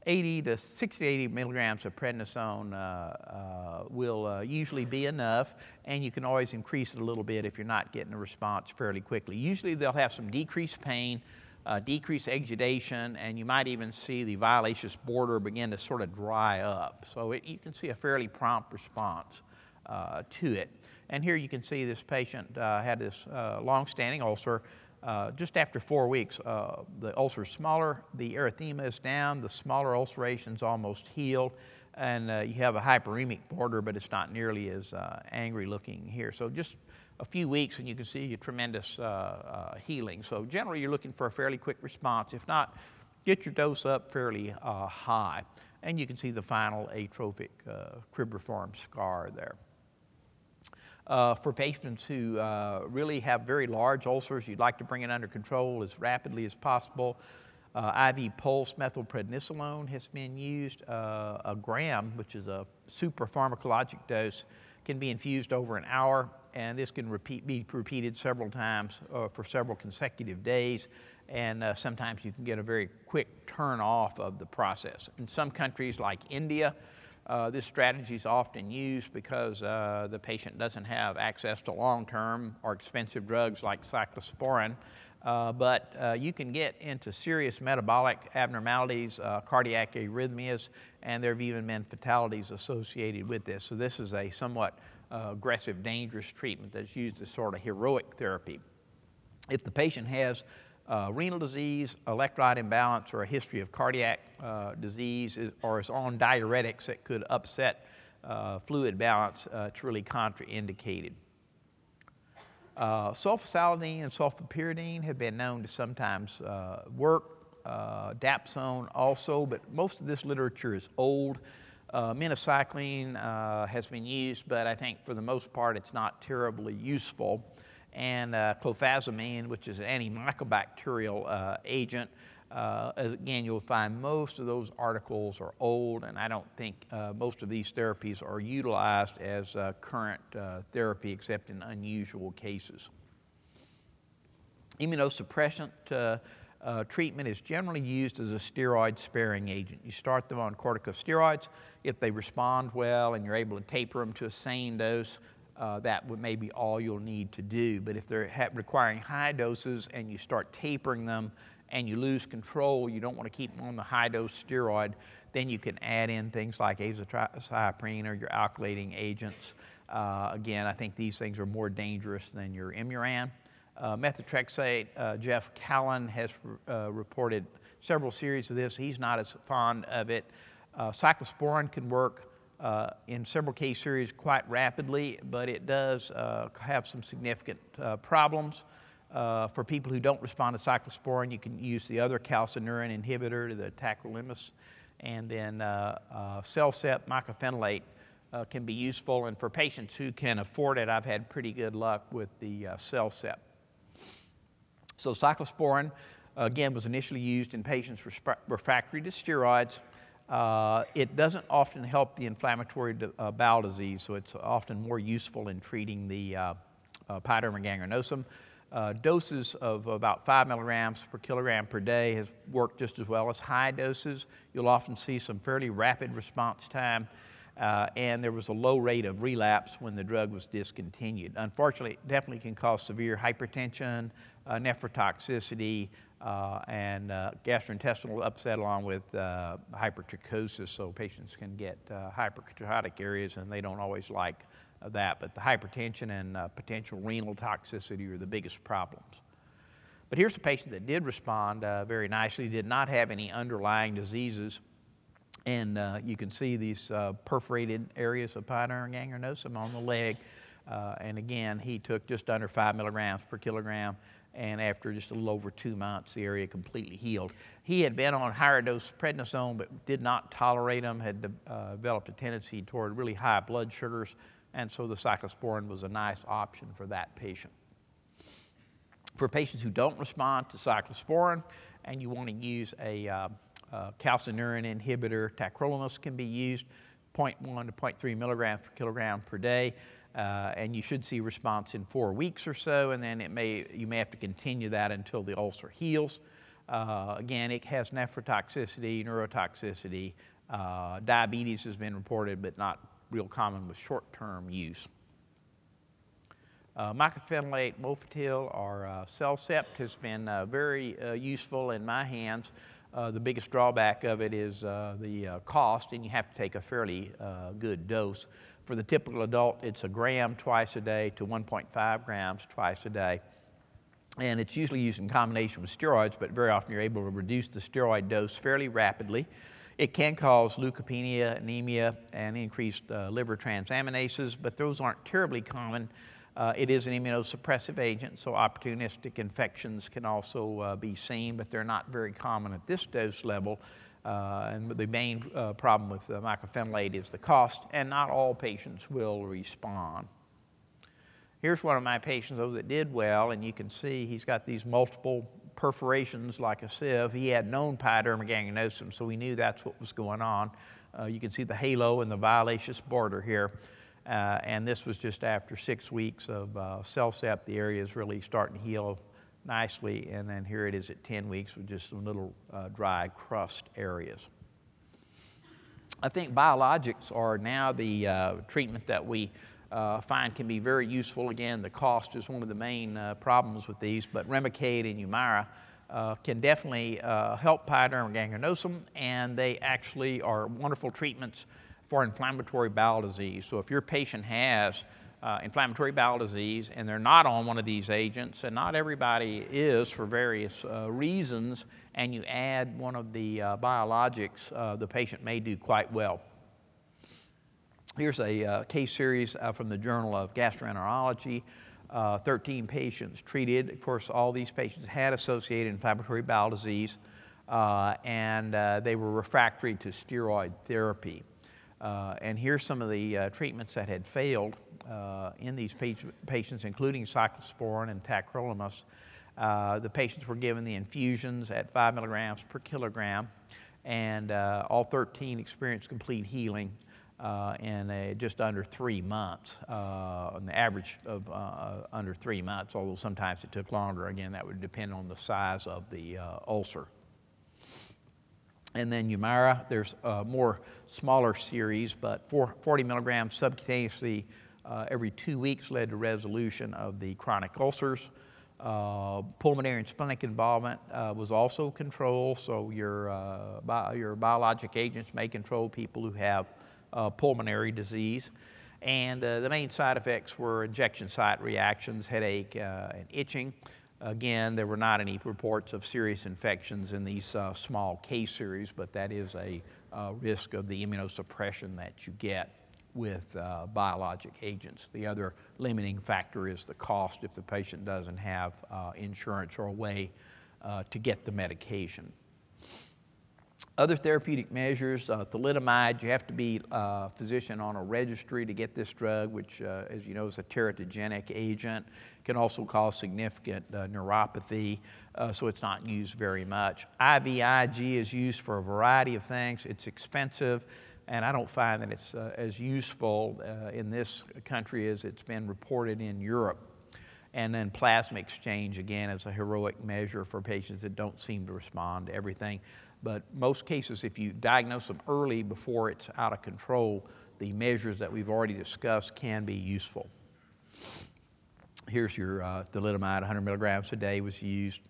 80 to 60 to 80 milligrams of prednisone uh, uh, will uh, usually be enough, and you can always increase it a little bit if you're not getting a response fairly quickly. Usually they'll have some decreased pain, uh, decrease exudation, and you might even see the violaceous border begin to sort of dry up. So it, you can see a fairly prompt response uh, to it. And here you can see this patient uh, had this uh, long-standing ulcer. Uh, just after four weeks, uh, the ulcer is smaller, the erythema is down, the smaller ulceration's almost healed, and you have a hyperemic border, but it's not nearly as angry looking here. So just a few weeks and you can see a tremendous uh, uh, healing. So generally you're looking for a fairly quick response. If not, get your dose up fairly uh, high. And you can see the final atrophic uh, cribriform scar there. Uh, for patients who uh, really have very large ulcers, you'd like to bring it under control as rapidly as possible. IV pulse methylprednisolone has been used. a gram, which is a super pharmacologic dose, can be infused over an hour and this can repeat, be repeated several times uh, for several consecutive days, and uh, sometimes you can get a very quick turn off of the process. In some countries like India, Uh, this strategy is often used because uh, the patient doesn't have access to long term or expensive drugs like cyclosporin. Uh, but uh, you can get into serious metabolic abnormalities, uh, cardiac arrhythmias, and there have even been fatalities associated with this. So, this is a somewhat uh, aggressive, dangerous treatment that's used as sort of heroic therapy. If the patient has uh, renal disease, electrolyte imbalance, or a history of cardiac uh, disease, is, or is on diuretics that could upset uh, fluid balance, uh, it's really contraindicated. Uh, sulfasalazine and sulfapyridine have been known to sometimes work. dapsone also, but most of this literature is old. Uh, minocycline uh, has been used, but I think for the most part it's not terribly useful and uh, clofazimine, which is an antimycobacterial uh, agent. Uh, again, you'll find most of those articles are old, and I don't think uh, most of these therapies are utilized as current therapy except in unusual cases. Immunosuppressant uh, treatment is generally used as a steroid sparing agent. You start them on corticosteroids. If they respond well and you're able to taper them to a sane dose, uh, that would maybe all you'll need to do. But if they're requiring high doses and you start tapering them and you lose control, you don't want to keep them on the high dose steroid, then you can add in things like azathioprine or your alkylating agents. Uh, again, I think these things are more dangerous than your Imuran. Uh, methotrexate, uh, Jeff Callen has uh, reported several series of this. He's not as fond of it. Uh, cyclosporin can work uh, in several case series quite rapidly, but it does uh, have some significant problems. For people who don't respond to cyclosporin, you can use the other calcineurin inhibitor, the tacrolimus, and then uh, uh, mycophenolate can be useful. And for patients who can afford it, I've had pretty good luck with the uh. So cyclosporin, again, was initially used in patients refractory to steroids. Uh, it doesn't often help the inflammatory uh, bowel disease, so it's often more useful in treating the uh, uh, pyoderma gangrenosum. Uh, doses of about 5 milligrams per kilogram per day has worked just as well as high doses. You'll often see some fairly rapid response time, uh, and there was a low rate of relapse when the drug was discontinued. Unfortunately, it definitely can cause severe hypertension, uh, nephrotoxicity, uh, and uh, gastrointestinal upset along with uh, hypertrichosis, so patients can get uh, hyperketotic areas and they don't always like that. But the hypertension and potential renal toxicity are the biggest problems. But here's a patient that did respond very nicely, did not have any underlying diseases. And uh, you can see these uh, perforated areas of pyoderma gangrenosum on the leg. Uh, and again, he took just under five milligrams per kilogram and after just a little over two months, the area completely healed. He had been on higher dose prednisone, but did not tolerate them, had uh, developed a tendency toward really high blood sugars, and so the cyclosporin was a nice option for that patient. For patients who don't respond to cyclosporin and you want to use a uh, calcineurin inhibitor, tacrolimus can be used 0.1 to 0.3 milligrams per kilogram per day. Uh, and you should see response in four weeks or so, and then it may, you may have to continue that until the ulcer heals. Uh, again, it has nephrotoxicity, neurotoxicity. Uh, diabetes has been reported, but not real common with short-term use. Uh, mycophenolate mofetil or uh, CellCept has been uh, very uh, useful in my hands. Uh, the biggest drawback of it is the cost, and you have to take a fairly good dose. For the typical adult, it's a gram twice a day to 1.5 grams twice a day. And it's usually used in combination with steroids, but very often you're able to reduce the steroid dose fairly rapidly. It can cause leukopenia, anemia, and increased uh, liver transaminases, but those aren't terribly common. Uh, it is an immunosuppressive agent, so opportunistic infections can also uh, be seen, but they're not very common at this dose level. Uh, and the main uh, problem with uh, mycophenolate is the cost, and not all patients will respond. Here's one of my patients, though, that did well, and you can see he's got these multiple perforations like a sieve. He had known pyoderma gangrenosum, so we knew that's what was going on. Uh, you can see the halo and the violaceous border here. Uh, and this was just after six weeks of uh, CellCept. The area is really starting to heal nicely, and then here it is at 10 weeks with just some little uh, dry crust areas. I think biologics are now the uh, treatment that we uh, find can be very useful. Again, the cost is one of the main uh, problems with these, but Remicade and Humira uh, can definitely uh, help pyoderma gangrenosum, and they actually are wonderful treatments for inflammatory bowel disease. So if your patient has uh, inflammatory bowel disease and they're not on one of these agents, and not everybody is for various uh, reasons, and you add one of the uh, biologics, uh, the patient may do quite well. Here's a uh, case series uh, from the Journal of Gastroenterology. 13 patients treated. Of course, all these patients had associated inflammatory bowel disease, and they were refractory to steroid therapy. Uh, and here's some of the uh, treatments that had failed uh, in these patients, including cyclosporin and tacrolimus. Uh, the patients were given the infusions at 5 milligrams per kilogram, and uh, all 13 experienced complete healing uh, in just under three months, on the average of under three months, although sometimes it took longer. Again, that would depend on the size of the ulcer. And then Humira, there's a more smaller series, but 40 milligrams subcutaneously uh, every two weeks led to resolution of the chronic ulcers. Uh, pulmonary and splenic involvement uh, was also controlled, so your, uh, bi- your biologic agents may control people who have uh, pulmonary disease. And the main side effects were injection site reactions, headache, and itching. Again, there were not any reports of serious infections in these uh, small case series, but that is a uh, risk of the immunosuppression that you get with uh, biologic agents. The other limiting factor is the cost if the patient doesn't have uh, insurance or a way uh, to get the medication. Other therapeutic measures, uh, thalidomide, you have to be a uh, physician on a registry to get this drug, which, uh, as you know, is a teratogenic agent. Can also cause significant uh, neuropathy, uh, so it's not used very much. IVIG is used for a variety of things. It's expensive, and I don't find that it's uh, as useful in this country as it's been reported in Europe. And then plasma exchange, again, is a heroic measure for patients that don't seem to respond to everything. But most cases, if you diagnose them early before it's out of control, the measures that we've already discussed can be useful. Here's your uh, thalidomide, 100 milligrams a day was used.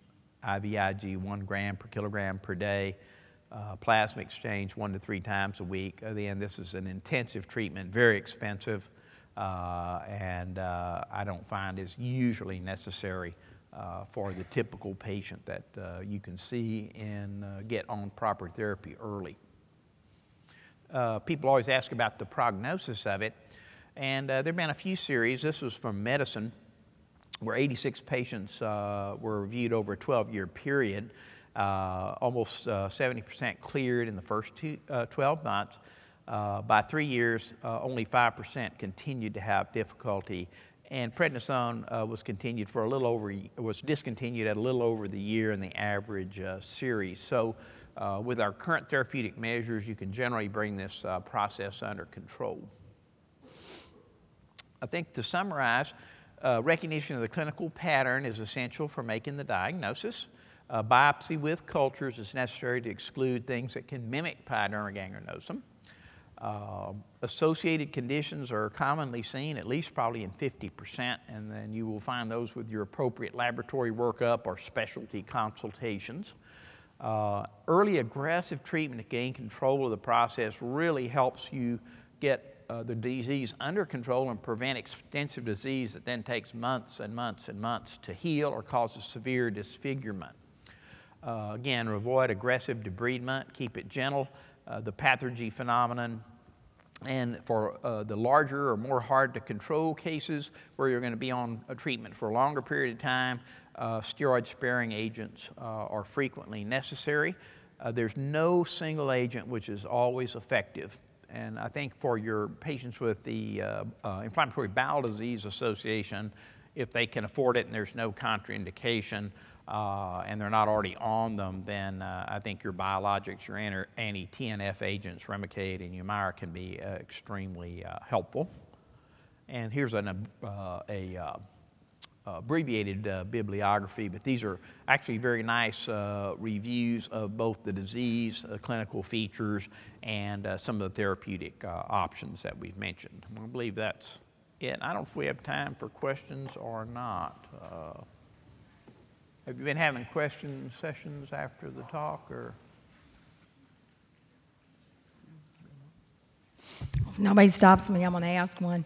IVIG, one gram per kilogram per day. Uh, plasma exchange, one to three times a week. Again, this is an intensive treatment, very expensive, uh, and uh, I don't find is usually necessary uh, for the typical patient that uh, you can see and uh, get on proper therapy early. Uh, people always ask about the prognosis of it, and uh, there have been a few series. This was from Medicine, where 86 patients uh, were reviewed over a 12 year period. almost 70% cleared in the first two, 12 months. by three years, only 5% continued to have difficulty and prednisone uh, was continued for a little over was discontinued at a little over the year in the average uh, series. So, uh, with our current therapeutic measures, you can generally bring this uh, process under control. I think to summarize, uh, recognition of the clinical pattern is essential for making the diagnosis. biopsy with cultures is necessary to exclude things that can mimic pyoderma gangrenosum. Uh, associated conditions are commonly seen, at least probably in 50%, and then you will find those with your appropriate laboratory workup or specialty consultations. Uh, early aggressive treatment to gain control of the process really helps you get uh, the disease under control and prevent extensive disease that then takes months and months and months to heal or causes severe disfigurement. Uh, again, avoid aggressive debridement, keep it gentle. Uh, the pathergy phenomenon. And for uh, the larger or more hard to control cases where you're going to be on a treatment for a longer period of time, uh, steroid sparing agents uh, are frequently necessary. Uh, there's no single agent which is always effective. And I think for your patients with the Inflammatory Bowel Disease Association, if they can afford it and there's no contraindication, uh, and they're not already on them, then uh, I think your biologics, your anti-TNF agents, Remicade and Humira, can be uh, extremely uh, helpful. And here's an, uh, a, uh, abbreviated bibliography, but these are actually very nice reviews of both the disease, clinical features, and some of the therapeutic options that we've mentioned. I believe that's it. I don't know if we have time for questions or not. Have you been having question sessions after the talk, or? If nobody stops me, I'm going to ask one.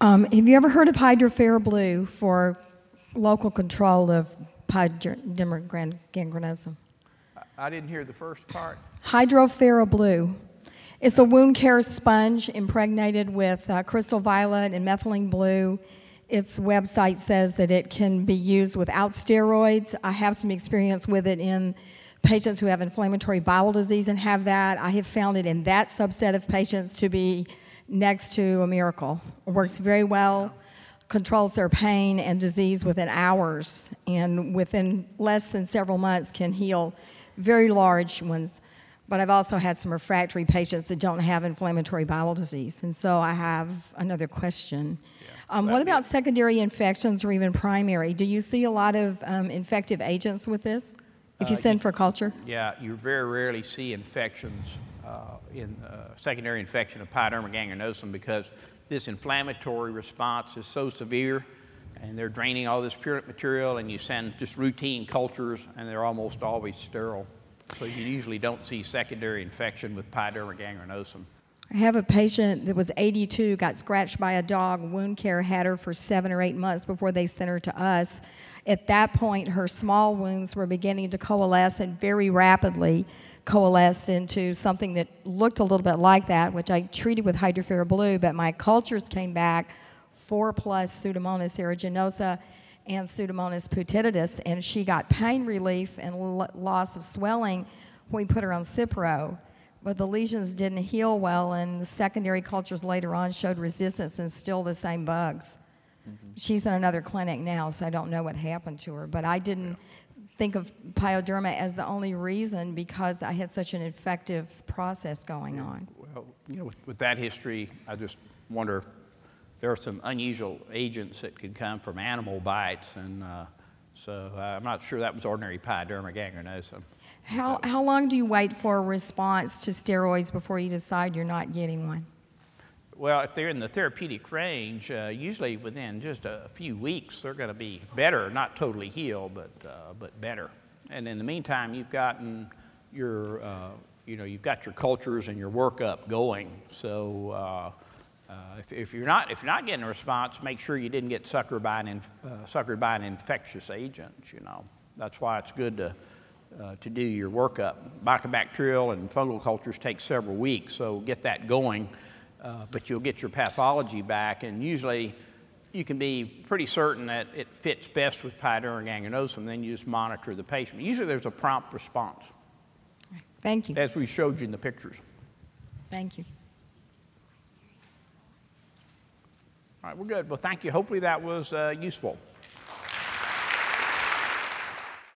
Um, have you ever heard of Hydrofera Blue for local control of pyoderma gangrenosum? I didn't hear the first part. Hydrofera Blue. It's a wound care sponge impregnated with uh, crystal violet and methylene blue. Its website says that it can be used without steroids. I have some experience with it in patients who have inflammatory bowel disease and have that. I have found it in that subset of patients to be next to a miracle. It works very well, controls their pain and disease within hours, and within less than several months can heal very large ones. But I've also had some refractory patients that don't have inflammatory bowel disease. And so I have another question. Um, what about secondary infections or even primary? Do you see a lot of um, infective agents with this if you Uh, send for culture? Yeah, you very rarely see infections uh, in uh, secondary infection of pyoderma gangrenosum because this inflammatory response is so severe and they're draining all this purulent material and you send just routine cultures and they're almost always sterile. So you usually don't see secondary infection with pyoderma gangrenosum. I have a patient that was 82, got scratched by a dog. Wound care had her for seven or eight months before they sent her to us. At that point, her small wounds were beginning to coalesce and very rapidly coalesced into something that looked a little bit like that, which I treated with Hydrofera Blue, but my cultures came back four plus Pseudomonas aeruginosa and Pseudomonas putididus, and she got pain relief and loss of swelling when we put her on Cipro. But the lesions didn't heal well, and the secondary cultures later on showed resistance and still the same bugs. She's in another clinic now, so I don't know what happened to her. But I didn't think of pyoderma as the only reason because I had such an effective process going on. Well, you know, with, with that history, I just wonder if there are some unusual agents that could come from animal bites, and uh, so uh, I'm not sure that was ordinary pyoderma gangrenosum. How, how long do you wait for a response to steroids before you decide you're not getting one? Well, if they're in the therapeutic range, uh, usually within just a few weeks, they're going to be better, not totally healed, but, uh, but better. And in the meantime, you've gotten your, uh, you know, you've got your cultures and your workup going. So uh, uh, if, if, you're not, if you're not getting a response, make sure you didn't get suckered by an, inf- uh, suckered by an infectious agent, you know. That's why it's good to, uh, to do your workup. Mycobacterial and fungal cultures take several weeks, so get that going. Uh, but you'll get your pathology back, and usually you can be pretty certain that it fits best with pyoderma gangrenosum. Then you just monitor the patient. Usually there's a prompt response, Thank you. as we showed you in the pictures. Thank you. All right, we're good. Well, thank you. Hopefully that was uh, useful.